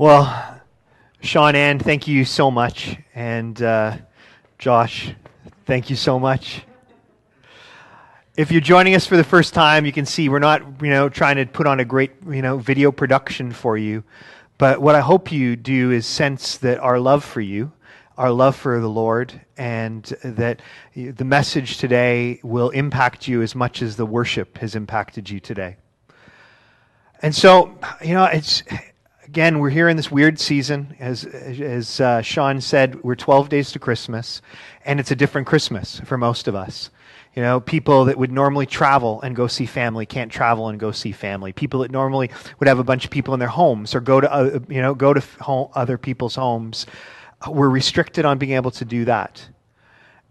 Well, Sean Ann, thank you so much. And uh, Josh, thank you so much. If you're joining us for the first time, you can see we're not, you know, trying to put on a great, you know, video production for you. But what I hope you do is sense that our love for you, our love for the Lord, and that the message today will impact you as much as the worship has impacted you today. And so, you know, it's again, we're here in this weird season. As, as uh, Sean said, we're 12 days to Christmas, and it's a different Christmas for most of us. You know, people that would normally travel and go see family can't travel and go see family. People that normally would have a bunch of people in their homes or go to, uh, you know, go to home, other people's homes, were restricted on being able to do that.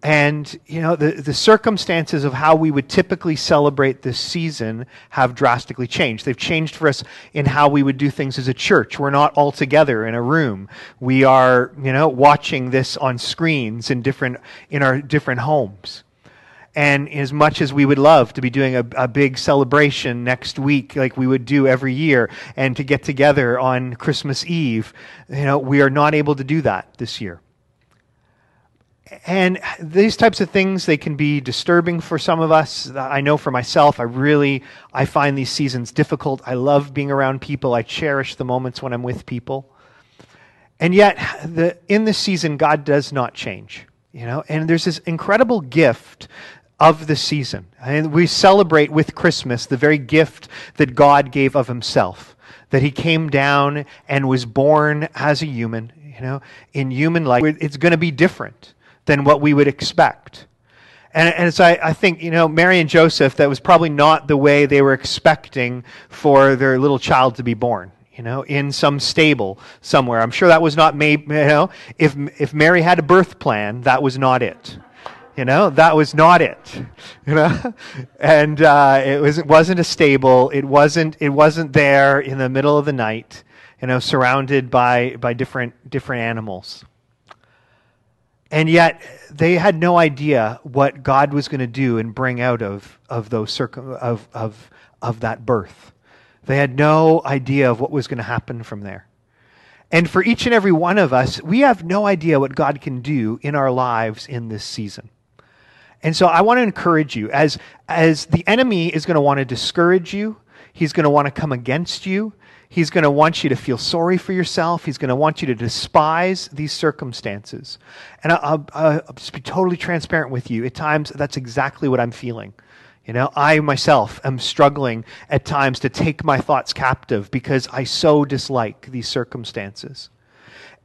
And, you know, the, the circumstances of how we would typically celebrate this season have drastically changed. They've changed for us in how we would do things as a church. We're not all together in a room. We are, you know, watching this on screens in different, in our different homes. And as much as we would love to be doing a, a big celebration next week, like we would do every year, and to get together on Christmas Eve, you know, we are not able to do that this year and these types of things they can be disturbing for some of us. I know for myself i really i find these seasons difficult. I love being around people. I cherish the moments when i'm with people. And yet the, in this season god does not change you know? And there's this incredible gift of the season. And we celebrate with christmas the very gift that god gave of himself that he came down and was born as a human you know? In human life it's going to be different than what we would expect. And, and so I, I, think, you know, Mary and Joseph, that was probably not the way they were expecting for their little child to be born, you know, in some stable somewhere. I'm sure that was not made, you know, if, if Mary had a birth plan, that was not it. You know, that was not it. You know, and uh, it was it wasn't a stable. It wasn't it wasn't there in the middle of the night. You know, surrounded by by different different animals. And yet, they had no idea what God was going to do and bring out of, of, those circum, of, of, of that birth. They had no idea of what was going to happen from there. And for each and every one of us, we have no idea what God can do in our lives in this season. And so I want to encourage you as, as the enemy is going to want to discourage you, he's going to want to come against you, He's going to want you to feel sorry for yourself. He's going to want you to despise these circumstances. And I'll, I'll, I'll, just be totally transparent with you. At times, that's exactly what I'm feeling. You know, I myself am struggling at times to take my thoughts captive because I so dislike these circumstances.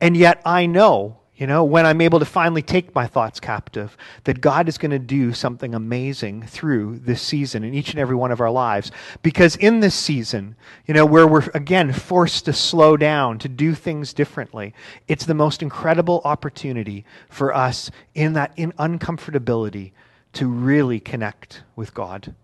And yet I know you know, when I'm able to finally take my thoughts captive, that God is going to do something amazing through this season in each and every one of our lives. Because in this season, you know, where we're again forced to slow down, to do things differently, it's the most incredible opportunity for us in that in uncomfortability to really connect with God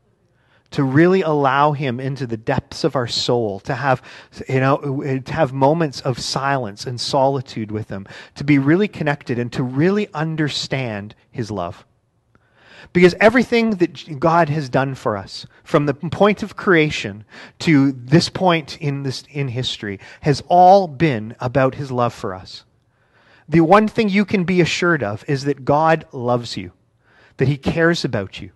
to really allow him into the depths of our soul to have you know to have moments of silence and solitude with him to be really connected and to really understand his love. Because everything that God has done for us from the point of creation to this point in this in history has all been about his love for us. The one thing you can be assured of is that God loves you that he cares about you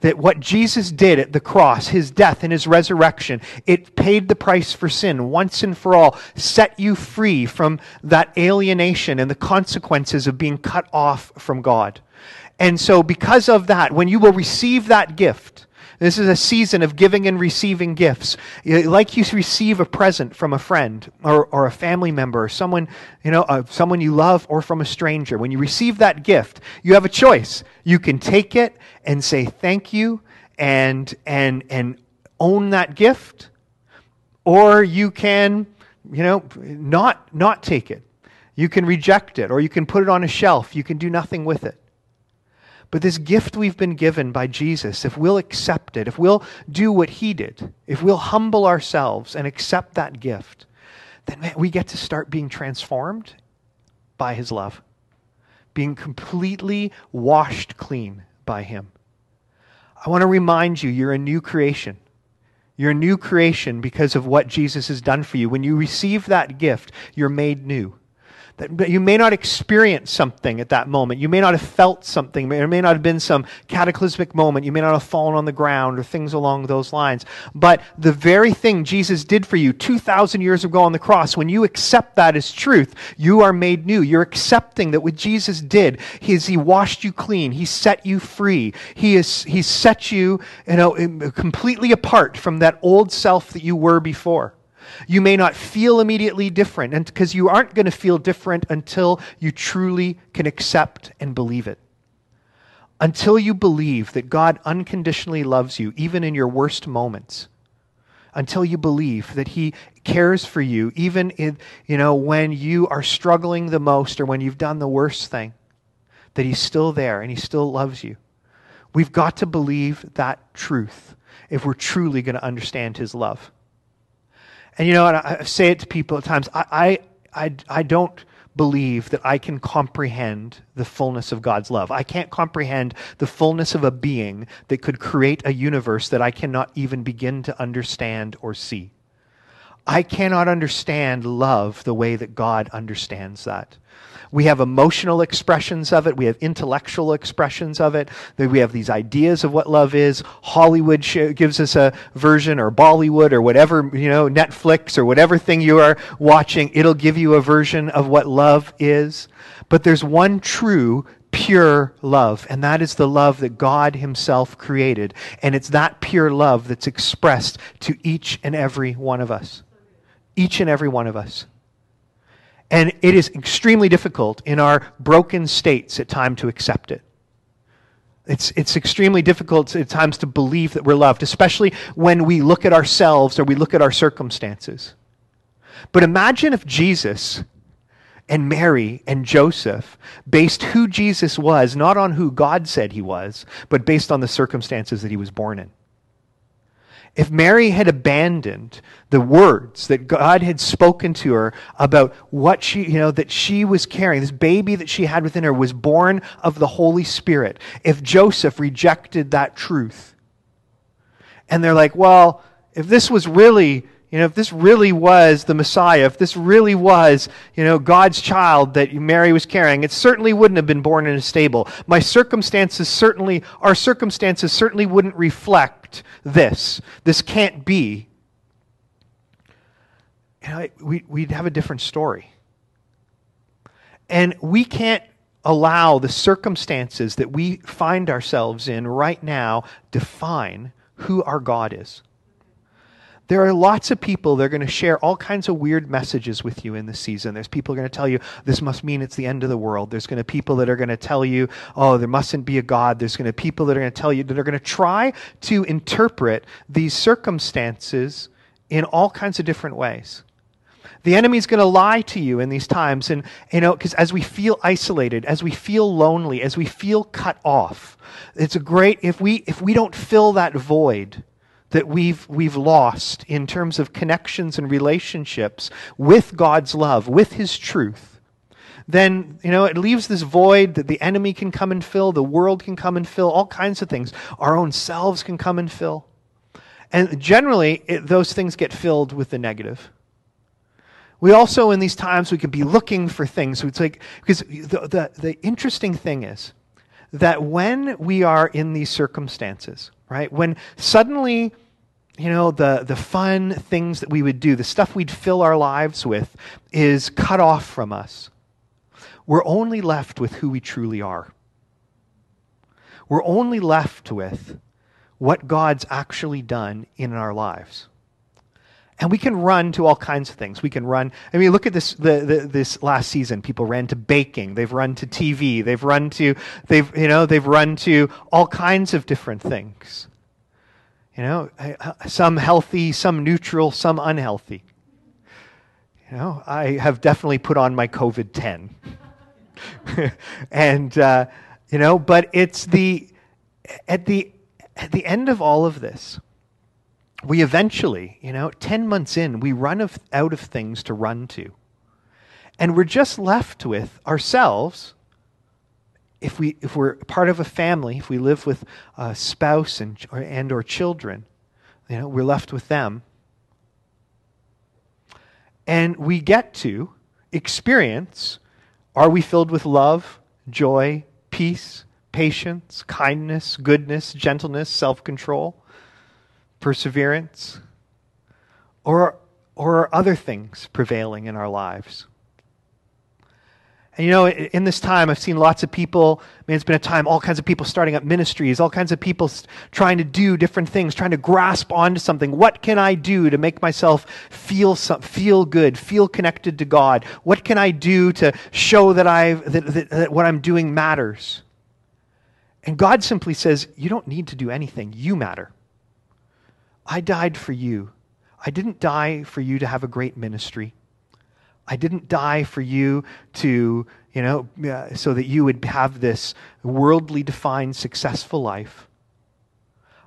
that what Jesus did at the cross, his death and his resurrection, it paid the price for sin once and for all, set you free from that alienation and the consequences of being cut off from God. And so, because of that, when you will receive that gift, this is a season of giving and receiving gifts. Like you receive a present from a friend or, or a family member or someone, you know, uh, someone you love or from a stranger. When you receive that gift, you have a choice. You can take it and say thank you and, and, and own that gift, or you can, you know, not, not take it. You can reject it, or you can put it on a shelf. You can do nothing with it. But this gift we've been given by Jesus, if we'll accept it, if we'll do what he did, if we'll humble ourselves and accept that gift, then man, we get to start being transformed by his love, being completely washed clean by him. I want to remind you, you're a new creation. You're a new creation because of what Jesus has done for you. When you receive that gift, you're made new. That you may not experience something at that moment. You may not have felt something. There may not have been some cataclysmic moment. You may not have fallen on the ground or things along those lines. But the very thing Jesus did for you 2,000 years ago on the cross, when you accept that as truth, you are made new. You're accepting that what Jesus did is He washed you clean. He set you free. He, is, he set you, you know, completely apart from that old self that you were before. You may not feel immediately different, and because you aren't going to feel different until you truly can accept and believe it. Until you believe that God unconditionally loves you, even in your worst moments. Until you believe that He cares for you, even in, you know, when you are struggling the most or when you've done the worst thing, that He's still there and He still loves you. We've got to believe that truth if we're truly going to understand His love. And you know, and I say it to people at times, I, I, I, I don't believe that I can comprehend the fullness of God's love. I can't comprehend the fullness of a being that could create a universe that I cannot even begin to understand or see. I cannot understand love the way that God understands that. We have emotional expressions of it. We have intellectual expressions of it. We have these ideas of what love is. Hollywood gives us a version, or Bollywood, or whatever, you know, Netflix, or whatever thing you are watching. It'll give you a version of what love is. But there's one true pure love, and that is the love that God Himself created. And it's that pure love that's expressed to each and every one of us. Each and every one of us. And it is extremely difficult in our broken states at times to accept it. It's, it's extremely difficult at times to believe that we're loved, especially when we look at ourselves or we look at our circumstances. But imagine if Jesus and Mary and Joseph based who Jesus was not on who God said he was, but based on the circumstances that he was born in. If Mary had abandoned the words that God had spoken to her about what she, you know, that she was carrying, this baby that she had within her was born of the Holy Spirit. If Joseph rejected that truth, and they're like, well, if this was really you know, if this really was the Messiah, if this really was, you know, God's child that Mary was carrying, it certainly wouldn't have been born in a stable. My circumstances certainly, our circumstances certainly wouldn't reflect this. This can't be. Know, we, we'd have a different story. And we can't allow the circumstances that we find ourselves in right now define who our God is. There are lots of people that are going to share all kinds of weird messages with you in this season. There's people going to tell you this must mean it's the end of the world. There's going to people that are going to tell you, oh, there mustn't be a God. There's going to people that are going to tell you that are going to try to interpret these circumstances in all kinds of different ways. The enemy's going to lie to you in these times. And, you know, because as we feel isolated, as we feel lonely, as we feel cut off, it's a great, if we, if we don't fill that void, that we've, we've lost in terms of connections and relationships with God's love, with His truth, then, you know, it leaves this void that the enemy can come and fill, the world can come and fill, all kinds of things. Our own selves can come and fill. And generally, it, those things get filled with the negative. We also, in these times, we could be looking for things. It's like, because the, the, the interesting thing is that when we are in these circumstances, right? When suddenly, you know, the, the fun things that we would do, the stuff we'd fill our lives with, is cut off from us. We're only left with who we truly are. We're only left with what God's actually done in our lives. And we can run to all kinds of things. We can run. I mean, look at this. The, the, this last season, people ran to baking. They've run to TV. They've run to. They've you know. They've run to all kinds of different things. You know, some healthy, some neutral, some unhealthy. You know, I have definitely put on my COVID ten. and uh, you know, but it's the at the at the end of all of this we eventually, you know, 10 months in, we run of, out of things to run to. And we're just left with ourselves. If, we, if we're part of a family, if we live with a spouse and or, and or children, You know, we're left with them. And we get to experience are we filled with love, joy, peace, patience, kindness, goodness, gentleness, self control, perseverance? Or, or are other things prevailing in our lives? And you know, in this time, I've seen lots of people. I mean, it's been a time, all kinds of people starting up ministries, all kinds of people trying to do different things, trying to grasp onto something. What can I do to make myself feel some, feel good, feel connected to God? What can I do to show that I that, that, that what I'm doing matters? And God simply says, you don't need to do anything. You matter. I died for you. I didn't die for you to have a great ministry. I didn't die for you to, you know, uh, so that you would have this worldly defined successful life.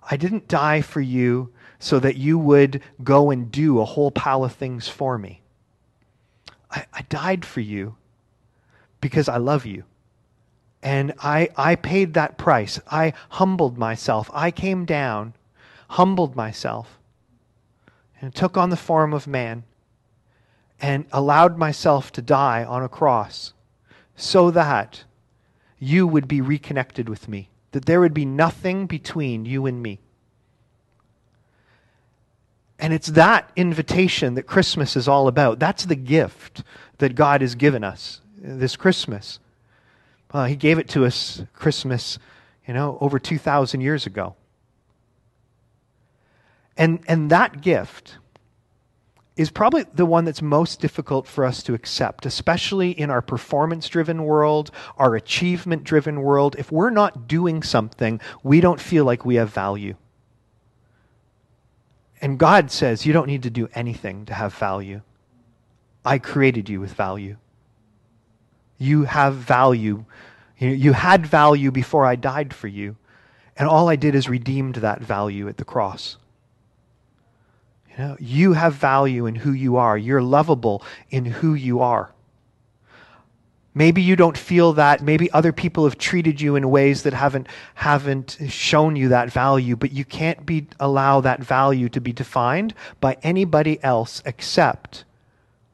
I didn't die for you so that you would go and do a whole pile of things for me. I, I died for you because I love you. And I, I paid that price. I humbled myself. I came down, humbled myself, and took on the form of man and allowed myself to die on a cross so that you would be reconnected with me, that there would be nothing between you and me. And it's that invitation that Christmas is all about. That's the gift that God has given us this Christmas. Uh, he gave it to us Christmas, you know, over 2,000 years ago. And, and that gift is probably the one that's most difficult for us to accept, especially in our performance driven world, our achievement driven world. If we're not doing something, we don't feel like we have value. And God says, You don't need to do anything to have value. I created you with value. You have value. You had value before I died for you. And all I did is redeemed that value at the cross. You know, you have value in who you are. You're lovable in who you are. Maybe you don't feel that. Maybe other people have treated you in ways that haven't, haven't shown you that value, but you can't be, allow that value to be defined by anybody else except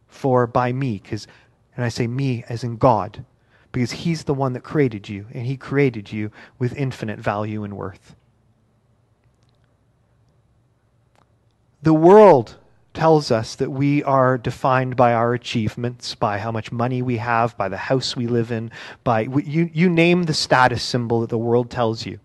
for by me. Because, and I say me as in God, because He's the one that created you, and He created you with infinite value and worth. The world tells us that we are defined by our achievements, by how much money we have, by the house we live in, by you, you name the status symbol that the world tells you.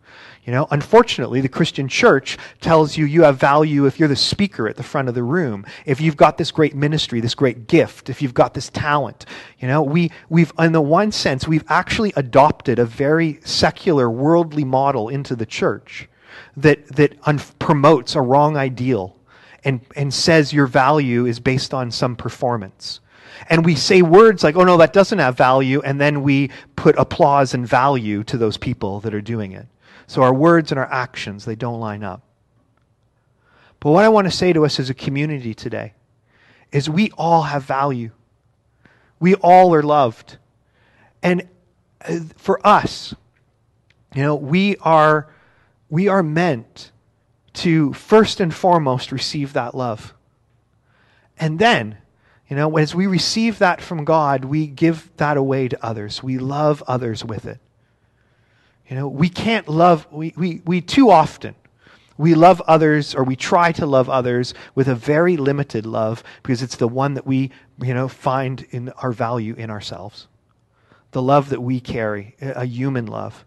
You know, unfortunately, the Christian church tells you you have value if you're the speaker at the front of the room, if you've got this great ministry, this great gift, if you've got this talent. You know, we, we've, in the one sense, we've actually adopted a very secular, worldly model into the church that, that un- promotes a wrong ideal and, and says your value is based on some performance. And we say words like, oh no, that doesn't have value, and then we put applause and value to those people that are doing it. So our words and our actions, they don't line up. But what I want to say to us as a community today is we all have value. We all are loved. And uh, for us, you know, we are we are meant to first and foremost receive that love. And then, you know, as we receive that from God, we give that away to others. We love others with it. You know, we can't love, we, we, we too often, we love others or we try to love others with a very limited love because it's the one that we, you know, find in our value in ourselves. The love that we carry, a human love.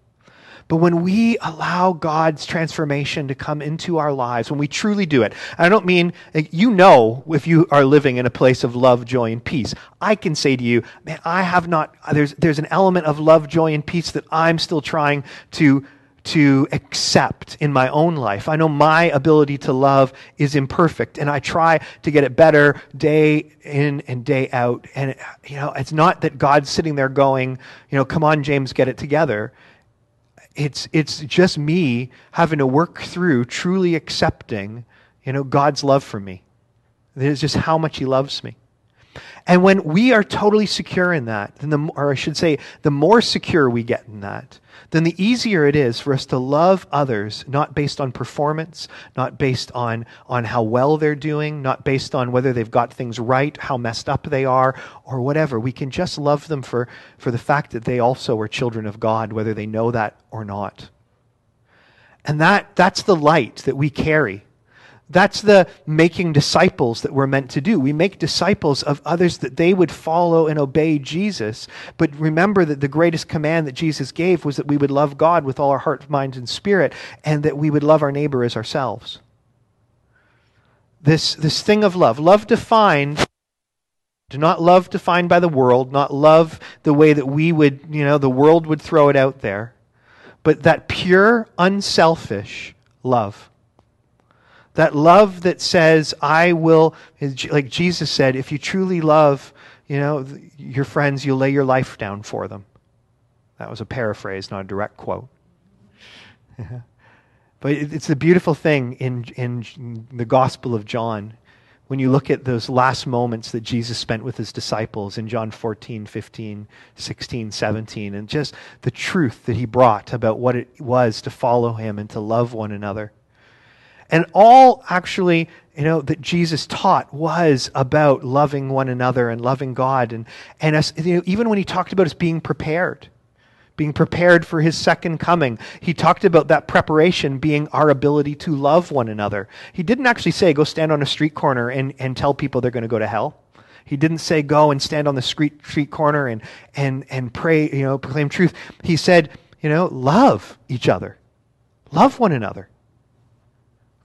But when we allow God's transformation to come into our lives, when we truly do it, I don't mean, you know, if you are living in a place of love, joy, and peace. I can say to you, man, I have not, there's, there's an element of love, joy, and peace that I'm still trying to, to accept in my own life. I know my ability to love is imperfect, and I try to get it better day in and day out. And, you know, it's not that God's sitting there going, you know, come on, James, get it together it's, it's just me having to work through truly accepting, you know, God's love for me. It's just how much he loves me. And when we are totally secure in that, then the, or I should say, the more secure we get in that, then the easier it is for us to love others, not based on performance, not based on, on how well they're doing, not based on whether they've got things right, how messed up they are, or whatever. We can just love them for, for the fact that they also are children of God, whether they know that or not. And that, that's the light that we carry that's the making disciples that we're meant to do. We make disciples of others that they would follow and obey Jesus. But remember that the greatest command that Jesus gave was that we would love God with all our heart, mind, and spirit, and that we would love our neighbor as ourselves. This, this thing of love, love defined do not love defined by the world, not love the way that we would, you know, the world would throw it out there, but that pure, unselfish love. That love that says, I will, like Jesus said, if you truly love, you know, your friends, you'll lay your life down for them. That was a paraphrase, not a direct quote. but it's a beautiful thing in, in the Gospel of John when you look at those last moments that Jesus spent with his disciples in John 14, 15, 16, 17, and just the truth that he brought about what it was to follow him and to love one another. And all actually, you know, that Jesus taught was about loving one another and loving God. And, and us, you know, even when he talked about us being prepared, being prepared for his second coming, he talked about that preparation being our ability to love one another. He didn't actually say, go stand on a street corner and, and tell people they're going to go to hell. He didn't say, go and stand on the street, street corner and, and, and pray, you know, proclaim truth. He said, you know, love each other, love one another.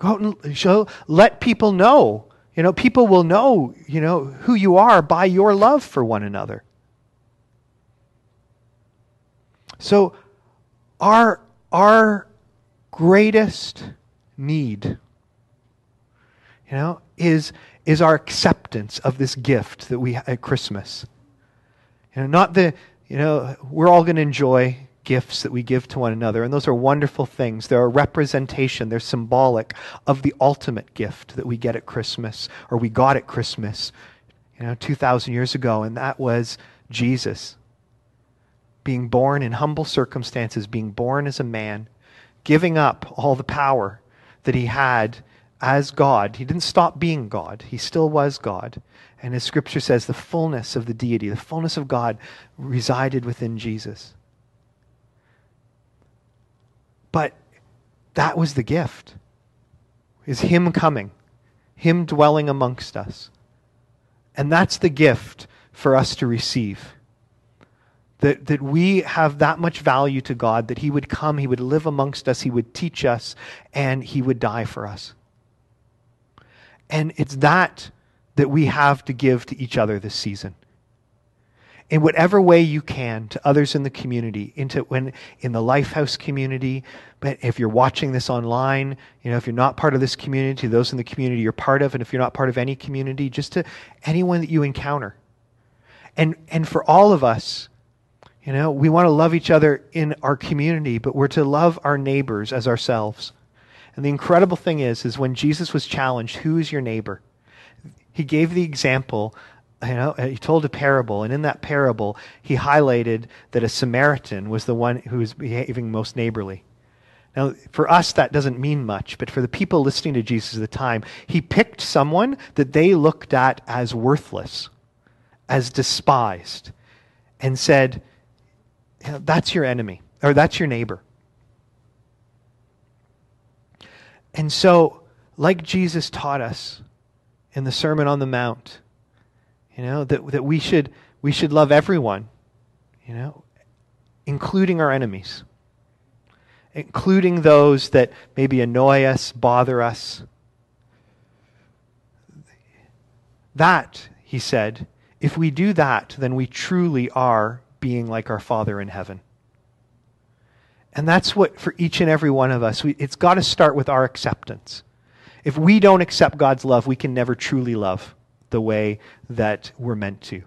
Go out and show, let people know. You know, people will know, you know, who you are by your love for one another. So our our greatest need, you know, is is our acceptance of this gift that we at Christmas. You know, not the, you know, we're all going to enjoy gifts that we give to one another. And those are wonderful things. They're a representation, they're symbolic of the ultimate gift that we get at Christmas, or we got at Christmas, you know, 2,000 years ago. And that was Jesus being born in humble circumstances, being born as a man, giving up all the power that he had as God. He didn't stop being God, he still was God. And as scripture says, the fullness of the deity, the fullness of God resided within Jesus. But that was the gift. Is him coming, him dwelling amongst us. And that's the gift for us to receive. That, that we have that much value to God, that He would come, He would live amongst us, He would teach us, and He would die for us. And it's that that we have to give to each other this season in whatever way you can to others in the community, into when in the Lifehouse community. But if you're watching this online, you know, if you're not part of this community, those in the community you're part of, and if you're not part of any community, just to anyone that you encounter. And and for all of us, you know, we want to love each other in our community, but we're to love our neighbors as ourselves. And the incredible thing is, is when Jesus was challenged, who is your neighbor? He gave the example you know, he told a parable, and in that parable, he highlighted that a Samaritan was the one who was behaving most neighborly. Now, for us, that doesn't mean much, but for the people listening to Jesus at the time, he picked someone that they looked at as worthless, as despised, and said, That's your enemy, or that's your neighbor. And so, like Jesus taught us in the Sermon on the Mount, you know, that, that we, should, we should love everyone, you know, including our enemies, including those that maybe annoy us, bother us. That, he said, if we do that, then we truly are being like our Father in heaven. And that's what, for each and every one of us, we, it's got to start with our acceptance. If we don't accept God's love, we can never truly love the way that we're meant to.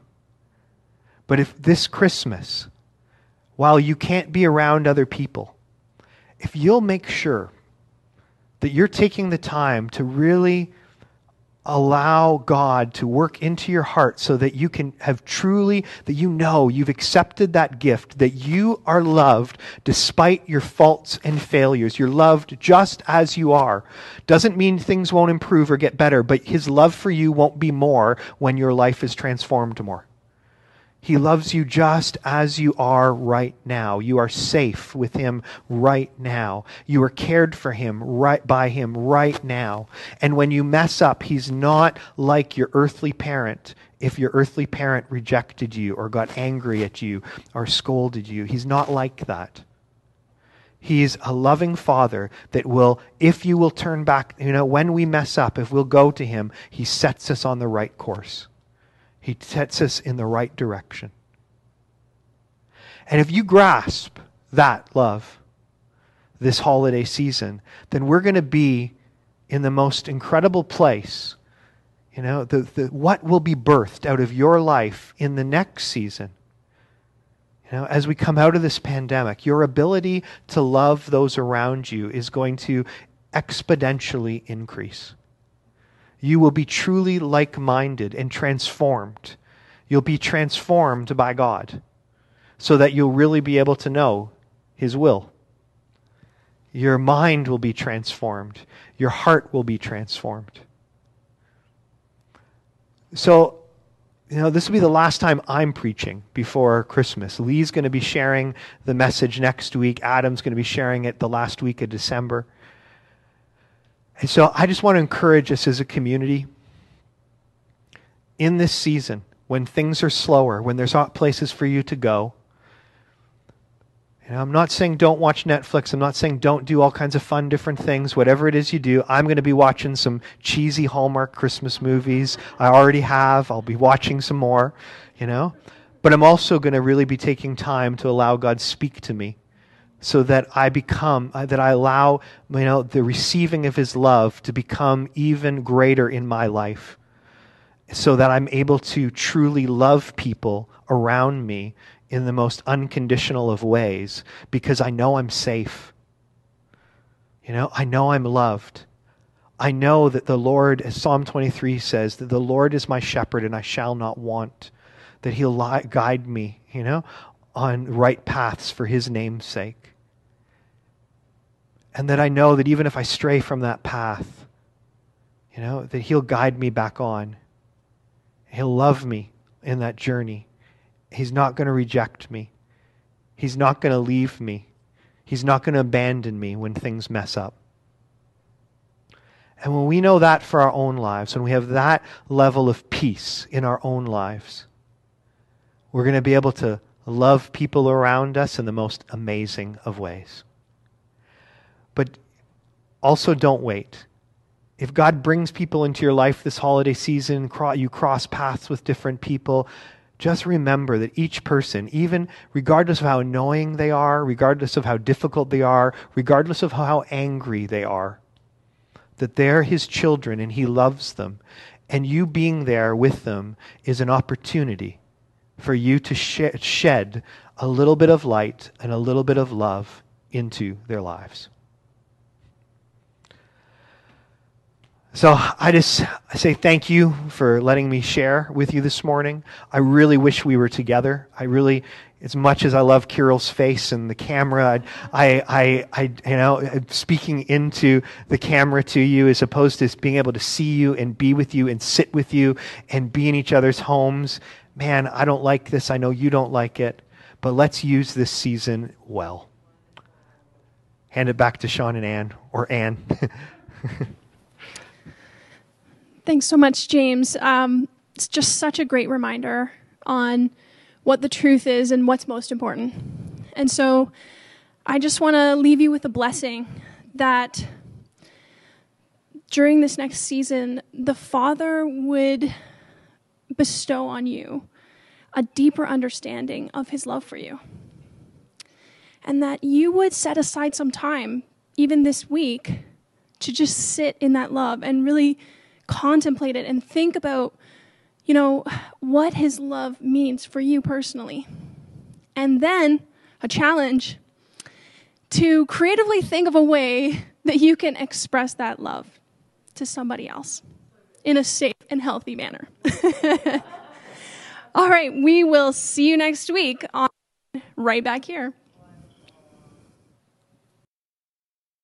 But if this Christmas, while you can't be around other people, if you'll make sure that you're taking the time to really allow God to work into your heart so that you can have truly, that you know you've accepted that gift, that you are loved despite your faults and failures. You're loved just as you are. Doesn't mean things won't improve or get better, but His love for you won't be more when your life is transformed more. He loves you just as you are right now. You are safe with him right now. You are cared for him right by him right now. And when you mess up, he's not like your earthly parent. If your earthly parent rejected you or got angry at you or scolded you, he's not like that. He's a loving father that will, if you will turn back, you know, when we mess up, if we'll go to him, he sets us on the right course. He sets us in the right direction. And if you grasp that love this holiday season, then we're going to be in the most incredible place. You know, the, the, what will be birthed out of your life in the next season? You know, as we come out of this pandemic, your ability to love those around you is going to exponentially increase you will be truly like minded and transformed. You'll be transformed by God so that you'll really be able to know His will. Your mind will be transformed, your heart will be transformed. So, you know, this will be the last time I'm preaching before Christmas. Lee's going to be sharing the message next week. Adam's going to be sharing it the last week of December. And so I just want to encourage us as a community in this season when things are slower, when there's not places for you to go. Know, I'm not saying don't watch Netflix. I'm not saying don't do all kinds of fun, different things. Whatever it is you do, I'm going to be watching some cheesy Hallmark Christmas movies. I already have. I'll be watching some more, you know. But I'm also going to really be taking time to allow God speak to me so that I become, uh, that I allow, you know, the receiving of His love to become even greater in my life, so that I'm able to truly love people around me in the most unconditional of ways because I know I'm safe. You know, I know I'm loved. I know that the Lord, as Psalm 23 says, that the Lord is my shepherd and I shall not want, that He'll guide me, you know, on right paths for His name's sake. And that I know that even if I stray from that path, you know, that He'll guide me back on. He'll love me in that journey. He's not going to reject me. He's not going to leave me. He's not going to abandon me when things mess up. And when we know that for our own lives, when we have that level of peace in our own lives, we're going to be able to love people around us in the most amazing of ways. But also don't wait. If God brings people into your life this holiday season, you cross paths with different people, just remember that each person, even regardless of how annoying they are, regardless of how difficult they are, regardless of how angry they are, that they're his children and he loves them. And you being there with them is an opportunity for you to sh- shed a little bit of light and a little bit of love into their lives. So I just I say thank you for letting me share with you this morning. I really wish we were together. I really, as much as I love Kyril's face and the camera, I, I, I, you know, speaking into the camera to you as opposed to being able to see you and be with you and sit with you and be in each other's homes. Man, I don't like this. I know you don't like it, but let's use this season well. Hand it back to Sean and Ann, or Ann. Thanks so much, James. Um, it's just such a great reminder on what the truth is and what's most important. And so I just want to leave you with a blessing that during this next season, the Father would bestow on you a deeper understanding of His love for you. And that you would set aside some time, even this week, to just sit in that love and really contemplate it and think about, you know, what his love means for you personally. And then a challenge to creatively think of a way that you can express that love to somebody else. in a safe and healthy manner. All right, we will see you next week on right back here.